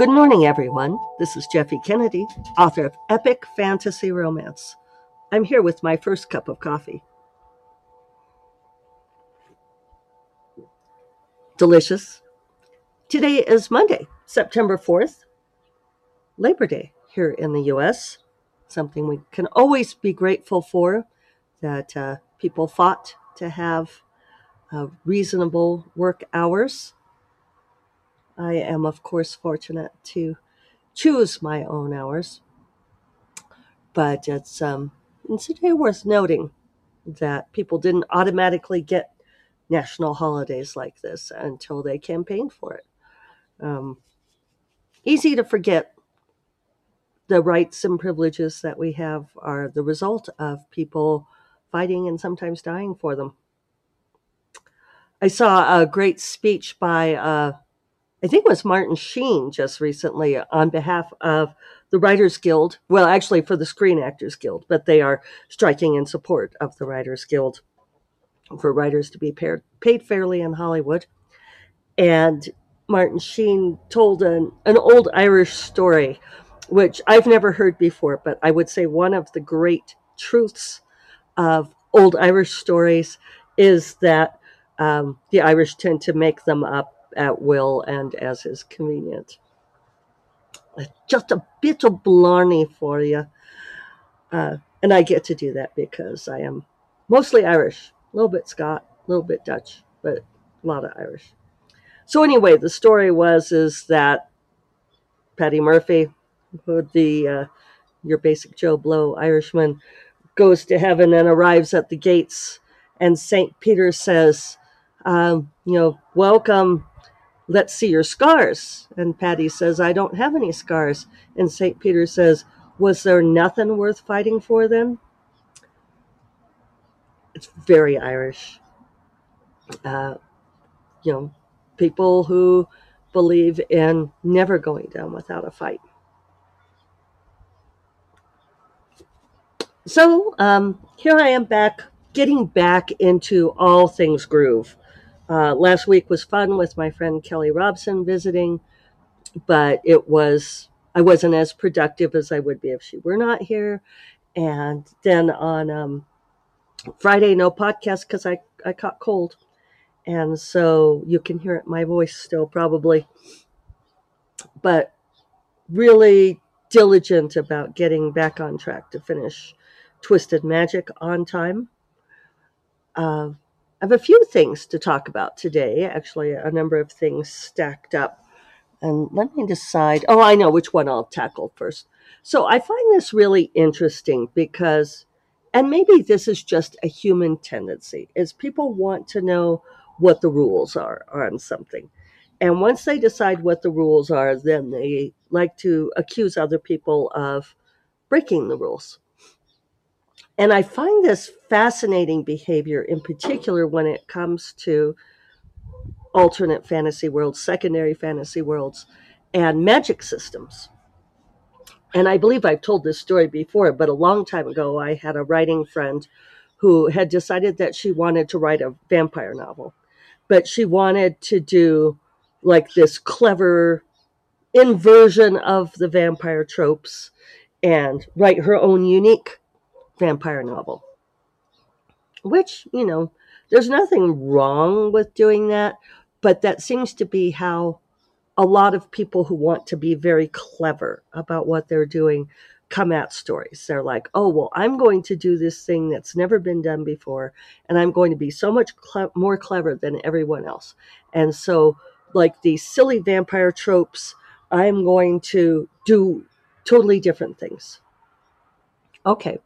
Good morning, everyone. This is Jeffe Kennedy, author of Epic Fantasy Romance. I'm here with my first cup of coffee. Delicious. Today is Monday, September 4th, Labor Day here in the US. Something we can always be grateful for that uh, people fought to have uh, reasonable work hours I am, of course, fortunate to choose my own hours. But it's, um, it's a day worth noting that people didn't automatically get national holidays like this until they campaigned for it. Um, easy to forget the rights and privileges that we have are the result of people fighting and sometimes dying for them. I saw a great speech by uh, I think it was Martin Sheen just recently on behalf of the Writers Guild. Well, actually, for the Screen Actors Guild, but they are striking in support of the Writers Guild for writers to be paid, fairly in Hollywood. And Martin Sheen told an, an old Irish story, which I've never heard before, but I would say one of the great truths of old Irish stories is that um, the Irish tend to make them up at will and as is convenient. Just a bit of blarney for you. Uh, and I get to do that because I am mostly Irish, a little bit Scot, a little bit Dutch, but a lot of Irish. So anyway, the story was is that Paddy Murphy, the uh, your basic Joe Blow Irishman, goes to heaven and arrives at the gates, and Saint Peter says, um, "You know, welcome, let's see your scars. And Paddy says, I don't have any scars. And St. Peter says, Was there nothing worth fighting for then? It's very Irish. Uh, you know, people who believe in never going down without a fight. So um, here I am back, getting back into all things groove. Uh, last week was fun with my friend Kelly Robson visiting, but it was I wasn't as productive as I would be if she were not here. And then on um, Friday, no podcast because I I caught cold, and so you can hear it my voice still probably, but really diligent about getting back on track to finish Twisted Magic on time. Uh, I have a few things to talk about today, actually, a number of things stacked up. And let me decide. Oh, I know which one I'll tackle first. So I find this really interesting because, and maybe this is just a human tendency, is people want to know what the rules are on something. And once they decide what the rules are, then they like to accuse other people of breaking the rules. And I find this fascinating behavior in particular when it comes to alternate fantasy worlds, secondary fantasy worlds, and magic systems. And I believe I've told this story before, but a long time ago, I had a writing friend who had decided that she wanted to write a vampire novel, but she wanted to do like this clever inversion of the vampire tropes and write her own unique vampire novel. Which, you know, there's nothing wrong with doing that, but that seems to be how a lot of people who want to be very clever about what they're doing come at stories. They're like, oh, well, I'm going to do this thing that's never been done before, and I'm going to be so much cle- more clever than everyone else. And so, like these silly vampire tropes, I'm going to do totally different things. Okay,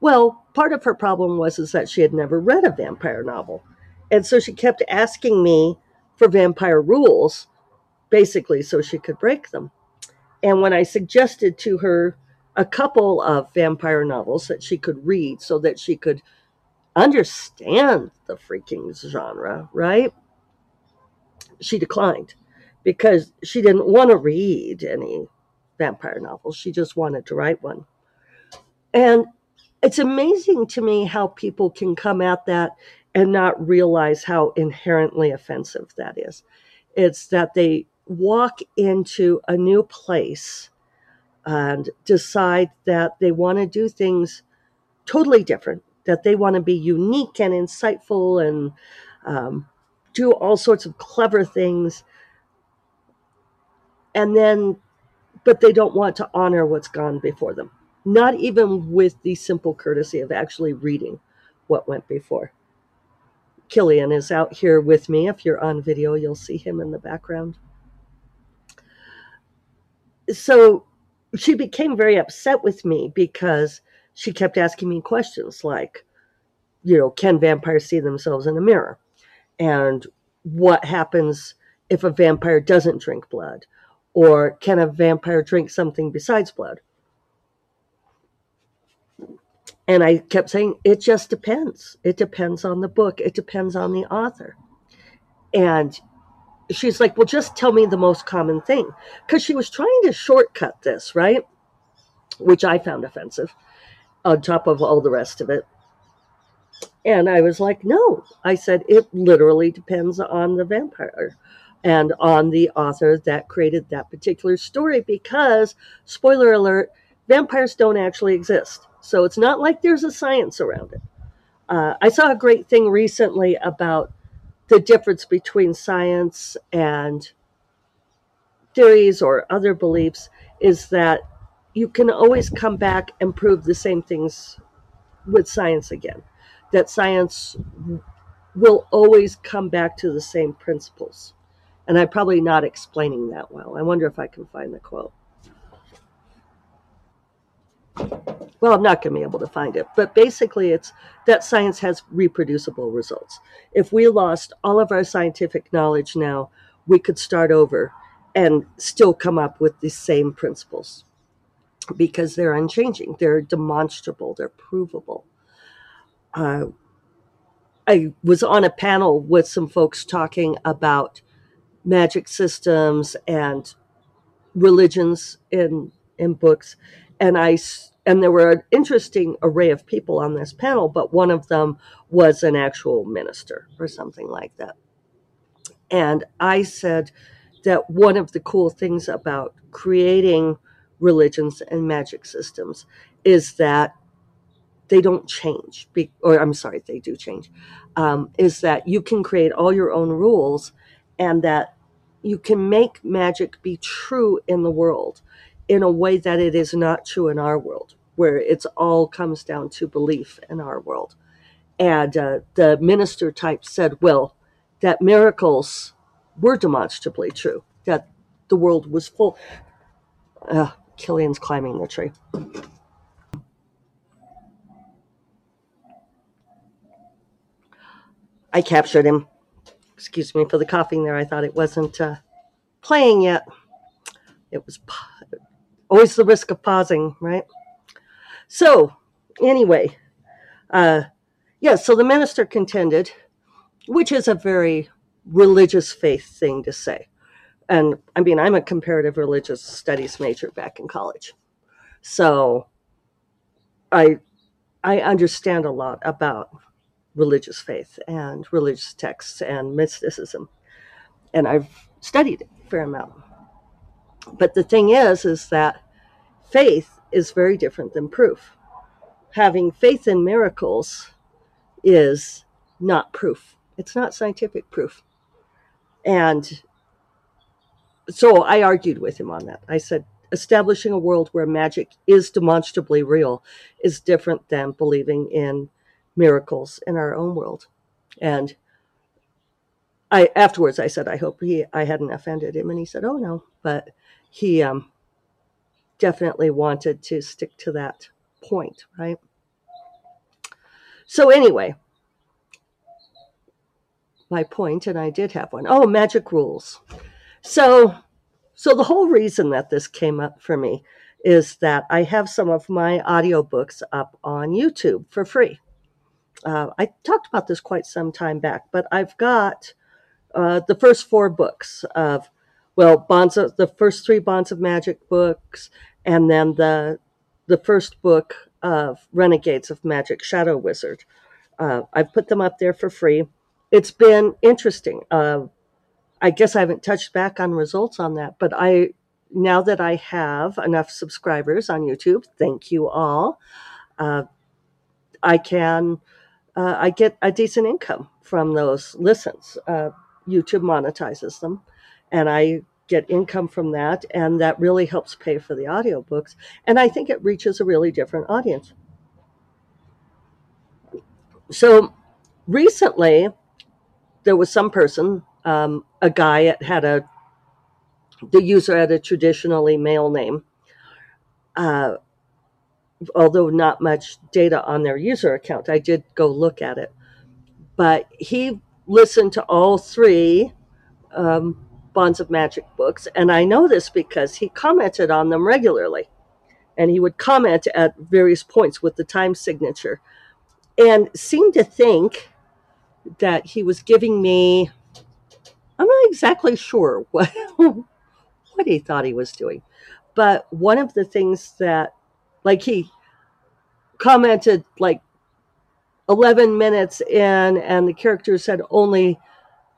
well, part of her problem was is that she had never read a vampire novel. And so she kept asking me for vampire rules, basically so she could break them. And when I suggested to her a couple of vampire novels that she could read so that she could understand the freaking genre, right? She declined because she didn't want to read any vampire novels. She just wanted to write one. And it's amazing to me how people can come at that and not realize how inherently offensive that is. It's that they walk into a new place and decide that they want to do things totally different, that they want to be unique and insightful and um, do all sorts of clever things. And then, but they don't want to honor what's gone before them, not even with the simple courtesy of actually reading what went before. Killian is out here with me. If you're on video, you'll see him in the background. So she became very upset with me because she kept asking me questions like, you know, can vampires see themselves in a mirror? And what happens if a vampire doesn't drink blood? Or can a vampire drink something besides blood? And I kept saying, it just depends. It depends on the book, it depends on the author. And she's like, well, just tell me the most common thing. Because she was trying to shortcut this, right? Which I found offensive on top of all the rest of it. And I was like, no. I said, it literally depends on the vampire and on the author that created that particular story because, spoiler alert, vampires don't actually exist. So it's not like there's a science around it. Uh, I saw a great thing recently about the difference between science and theories or other beliefs is that you can always come back and prove the same things with science again. That science will always come back to the same principles. And I'm probably not explaining that well. I wonder if I can find the quote. Well, I'm not going to be able to find it, but basically, it's that science has reproducible results. If we lost all of our scientific knowledge now, we could start over and still come up with the same principles because they're unchanging, they're demonstrable, they're provable. Uh, I was on a panel with some folks talking about magic systems and religions in in books, and I and there were an interesting array of people on this panel, but one of them was an actual minister or something like that. And I said that one of the cool things about creating religions and magic systems is that they don't change, or I'm sorry, they do change, um, is that you can create all your own rules and that you can make magic be true in the world in a way that it is not true in our world, where it's all comes down to belief in our world. And uh, the minister type said, well, that miracles were demonstrably true, that the world was full. Uh, Killian's climbing the tree. I captured him. Excuse me for the coughing there. I thought it wasn't uh, playing yet. It was always the risk of pausing, right? So, anyway, uh, yeah, so the minister contended, which is a very religious faith thing to say and I mean, I'm a comparative religious studies major back in college. So I I understand a lot about religious faith and religious texts and mysticism. And I've studied it a fair amount. But the thing is, is that faith is very different than proof. Having faith in miracles is not proof. It's not scientific proof. And so I argued with him on that. I said, establishing a world where magic is demonstrably real is different than believing in miracles in our own world. And I afterwards I said I hope he I hadn't offended him, and he said, "Oh no," but he um, definitely wanted to stick to that point, right? So anyway, my point, and I did have one. Oh, magic rules. So, so the whole reason that this came up for me is that I have some of my audiobooks up on YouTube for free. Uh, I talked about this quite some time back, but I've got uh, the first four books of, well, Bonds of the first three Bonds of Magic books, and then the the first book of Renegades of Magic Shadow Wizard. Uh, I've put them up there for free. It's been interesting. Uh, I guess I haven't touched back on results on that, but I now that I have enough subscribers on YouTube, thank you all. Uh, I can uh, I get a decent income from those listens. Uh, YouTube monetizes them, and I get income from that, and that really helps pay for the audiobooks. And I think it reaches a really different audience. So recently, there was some person, um, a guy had a the user had a traditionally male name. Uh, although not much data on their user account. I did go look at it. But he listened to all three um, Bonds of Magic books. And I know this because he commented on them regularly. And he would comment at various points with the time signature and seemed to think that he was giving me, I'm not exactly sure what, what he thought he was doing. But one of the things that like he commented like 11 minutes in, and the characters had only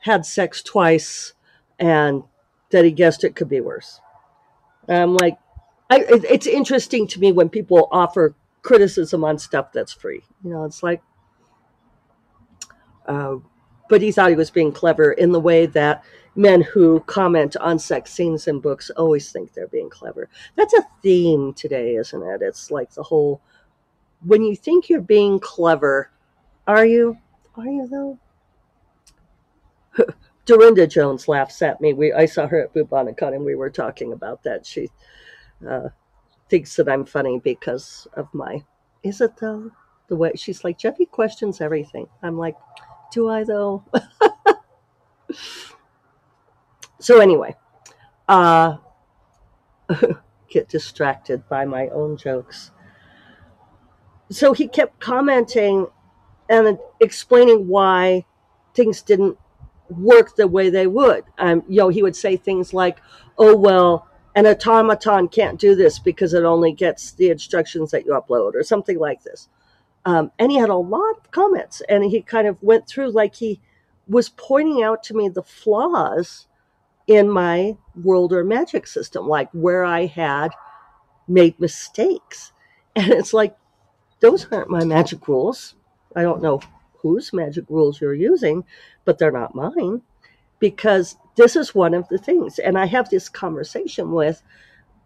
had sex twice, and that he guessed it could be worse. I'm like, I, it's interesting to me when people offer criticism on stuff that's free. You know, it's like, uh, but he thought he was being clever in the way that men who comment on sex scenes in books always think they're being clever. That's a theme today, isn't it? It's like the whole when you think you're being clever, are you? Are you though? Darynda Jones laughs at me. We I saw her at Bubonicon and we were talking about that. She uh, thinks that I'm funny because of my. Is it though? The way she's like Jeffe questions everything. I'm like, do I though? so anyway, uh, get distracted by my own jokes so he kept commenting and explaining why things didn't work the way they would. Um, you know, he would say things like, "Oh well, an automaton can't do this because it only gets the instructions that you upload," or something like this. Um, and he had a lot of comments, and he kind of went through like he was pointing out to me the flaws in my world or magic system, like where I had made mistakes. And it's like, those aren't my magic rules. I don't know whose magic rules you're using, but they're not mine because this is one of the things. And I have this conversation with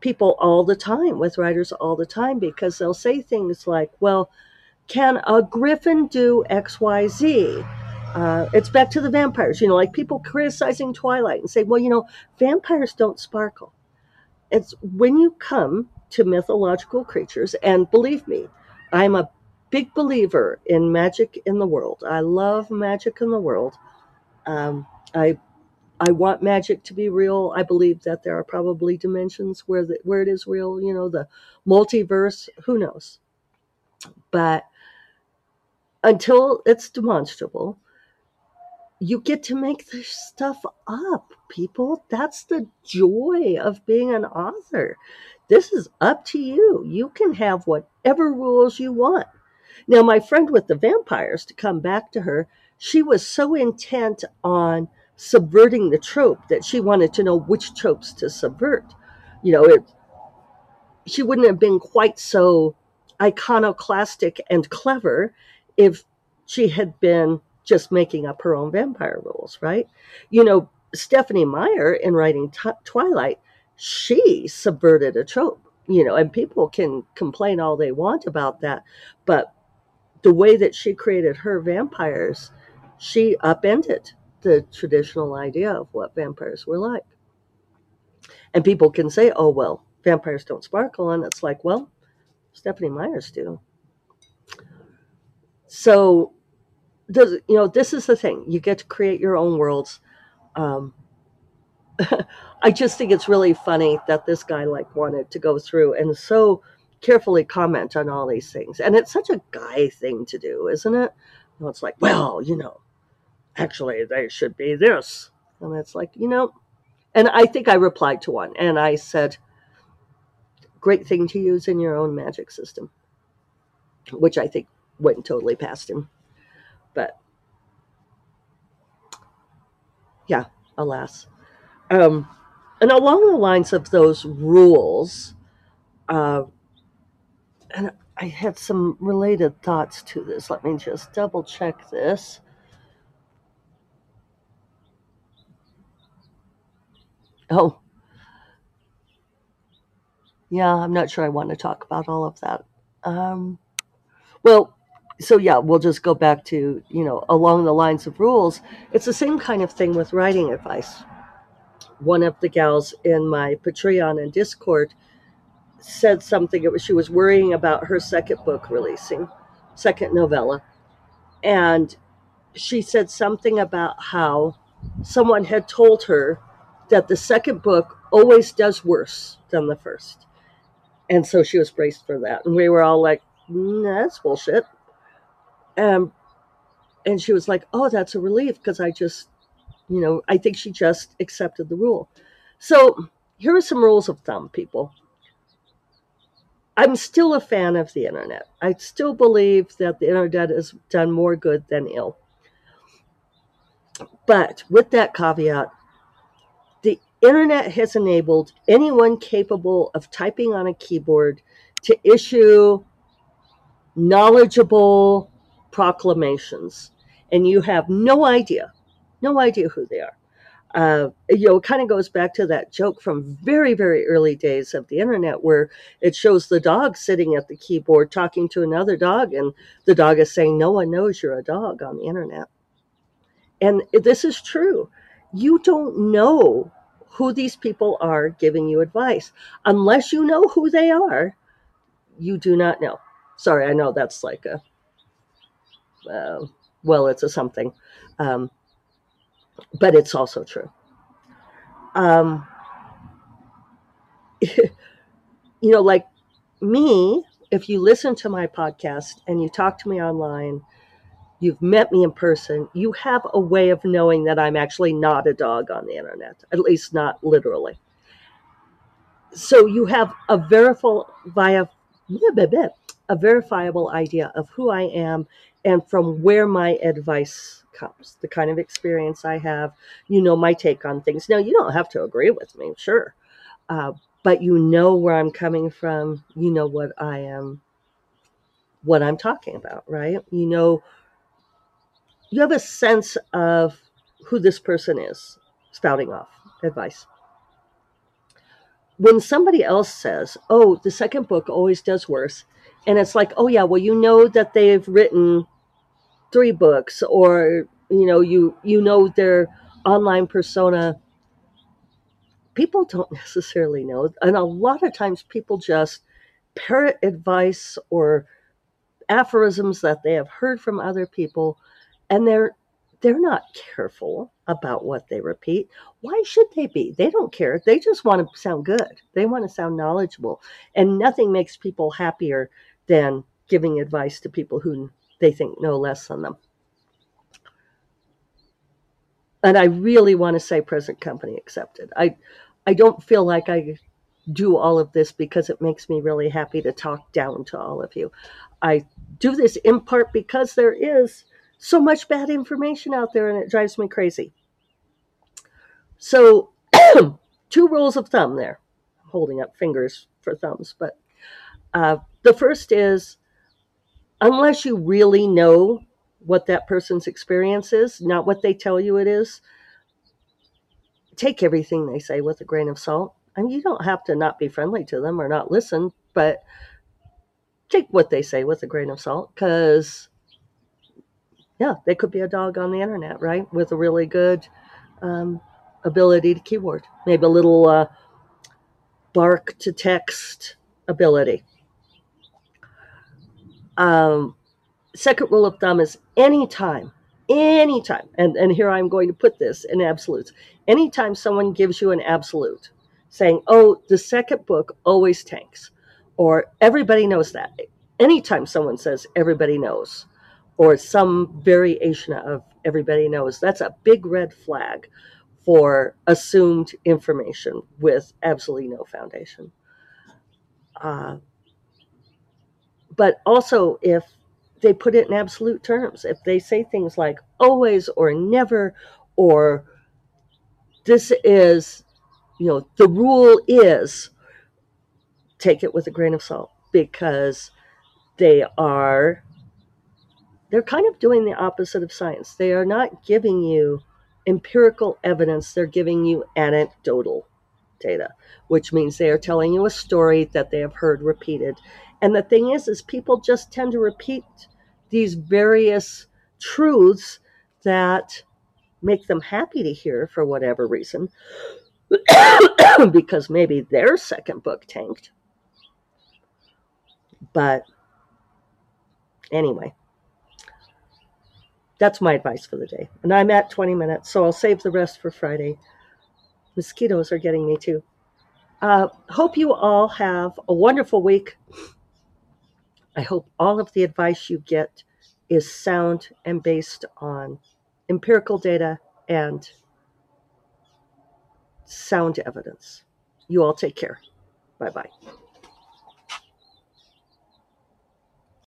people all the time, with writers all the time, because they'll say things like, well, can a griffin do XYZ? Uh, it's back to the vampires, you know, like people criticizing Twilight and say, well, you know, vampires don't sparkle. It's when you come to mythological creatures, and believe me, I'm a big believer in magic in the world. I love magic in the world. Um, I I want magic to be real. I believe that there are probably dimensions where the, where it is real. You know, the multiverse. Who knows? But until it's demonstrable, you get to make this stuff up, people. That's the joy of being an author. This is up to you. You can have whatever rules you want. Now, my friend with the vampires, to come back to her, she was so intent on subverting the trope that she wanted to know which tropes to subvert. You know, it, she wouldn't have been quite so iconoclastic and clever if she had been just making up her own vampire rules, right? You know, Stephenie Meyer, in writing t- Twilight, she subverted a trope, you know, and people can complain all they want about that. But the way that she created her vampires, she upended the traditional idea of what vampires were like. And people can say, oh, well, vampires don't sparkle. And it's like, well, Stephenie Meyer's do. So, you know, this is the thing. You get to create your own worlds. Um, I just think it's really funny that this guy like wanted to go through and so carefully comment on all these things. And it's such a guy thing to do, isn't it? You know, it's like, well, you know, actually they should be this. And it's like, you know, and I think I replied to one and I said, great thing to use in your own magic system, which I think went totally past him. But yeah, alas. Um, and along the lines of those rules, uh, and I had some related thoughts to this. Let me just double check this. Oh, yeah, I'm not sure I want to talk about all of that. Um, well, so yeah, we'll just go back to, you know, along the lines of rules. It's the same kind of thing with writing advice. One of the gals in my Patreon and Discord said something. It was she was worrying about her second book releasing, second novella, and she said something about how someone had told her that the second book always does worse than the first, and so she was braced for that. And we were all like, "That's bullshit." Um, and she was like, "Oh, that's a relief because I just, you know, I think she just accepted the rule." So here are some rules of thumb, people. I'm still a fan of the internet. I still believe that the internet has done more good than ill. But with that caveat, the internet has enabled anyone capable of typing on a keyboard to issue knowledgeable proclamations. And you have no idea, no idea who they are uh, you know, it kind of goes back to that joke from very, very early days of the internet where it shows the dog sitting at the keyboard talking to another dog, and the dog is saying, No one knows you're a dog on the internet. And this is true. You don't know who these people are giving you advice. Unless you know who they are, you do not know. Sorry, I know that's like a, uh, well, it's a something. Um, but it's also true. Um, you know, like me, if you listen to my podcast and you talk to me online, you've met me in person, you have a way of knowing that I'm actually not a dog on the internet, at least not literally. So you have a verifiable, a verifiable idea of who I am and from where my advice comes, the kind of experience I have. You know my take on things. Now, you don't have to agree with me, sure, uh, but you know where I'm coming from. You know what I am, what I'm talking about, right? You know, you have a sense of who this person is spouting off advice. When somebody else says, oh, the second book always does worse, and it's like, oh, yeah, well, you know that they've written three books or you know you you know their online persona. People don't necessarily know. And a lot of times people just parrot advice or aphorisms that they have heard from other people and they're they're not careful about what they repeat. Why should they be? They don't care. They just want to sound good. They want to sound knowledgeable. And nothing makes people happier than giving advice to people who they think no less than them. And I really want to say present company accepted. I I don't feel like I do all of this because it makes me really happy to talk down to all of you. I do this in part because there is so much bad information out there and it drives me crazy. So, two rules of thumb there. I'm holding up fingers for thumbs, but uh, the first is unless you really know what that person's experience is, not what they tell you it is, take everything they say with a grain of salt. Mean, you don't have to not be friendly to them or not listen, but take what they say with a grain of salt because, yeah, they could be a dog on the internet, right? With a really good um, ability to keyword, maybe a little uh, bark to text ability um, second rule of thumb is anytime, anytime, and, and here I'm going to put this in absolutes. Anytime someone gives you an absolute, saying, oh, the second book always tanks, or everybody knows that. Anytime someone says everybody knows, or some variation of everybody knows, that's a big red flag for assumed information with absolutely no foundation. Uh, but also if they put it in absolute terms, if they say things like always or never or this is, you know, the rule is take it with a grain of salt because they are they're kind of doing the opposite of science. They are not giving you empirical evidence, they're giving you anecdotal data, which means they are telling you a story that they have heard repeated. And the thing is is people just tend to repeat these various truths that make them happy to hear for whatever reason because maybe their second book tanked. But anyway, that's my advice for the day. And I'm at 20 minutes, so I'll save the rest for Friday. Mosquitoes are getting me too. Uh, hope you all have a wonderful week. I hope all of the advice you get is sound and based on empirical data and sound evidence. You all take care. Bye bye.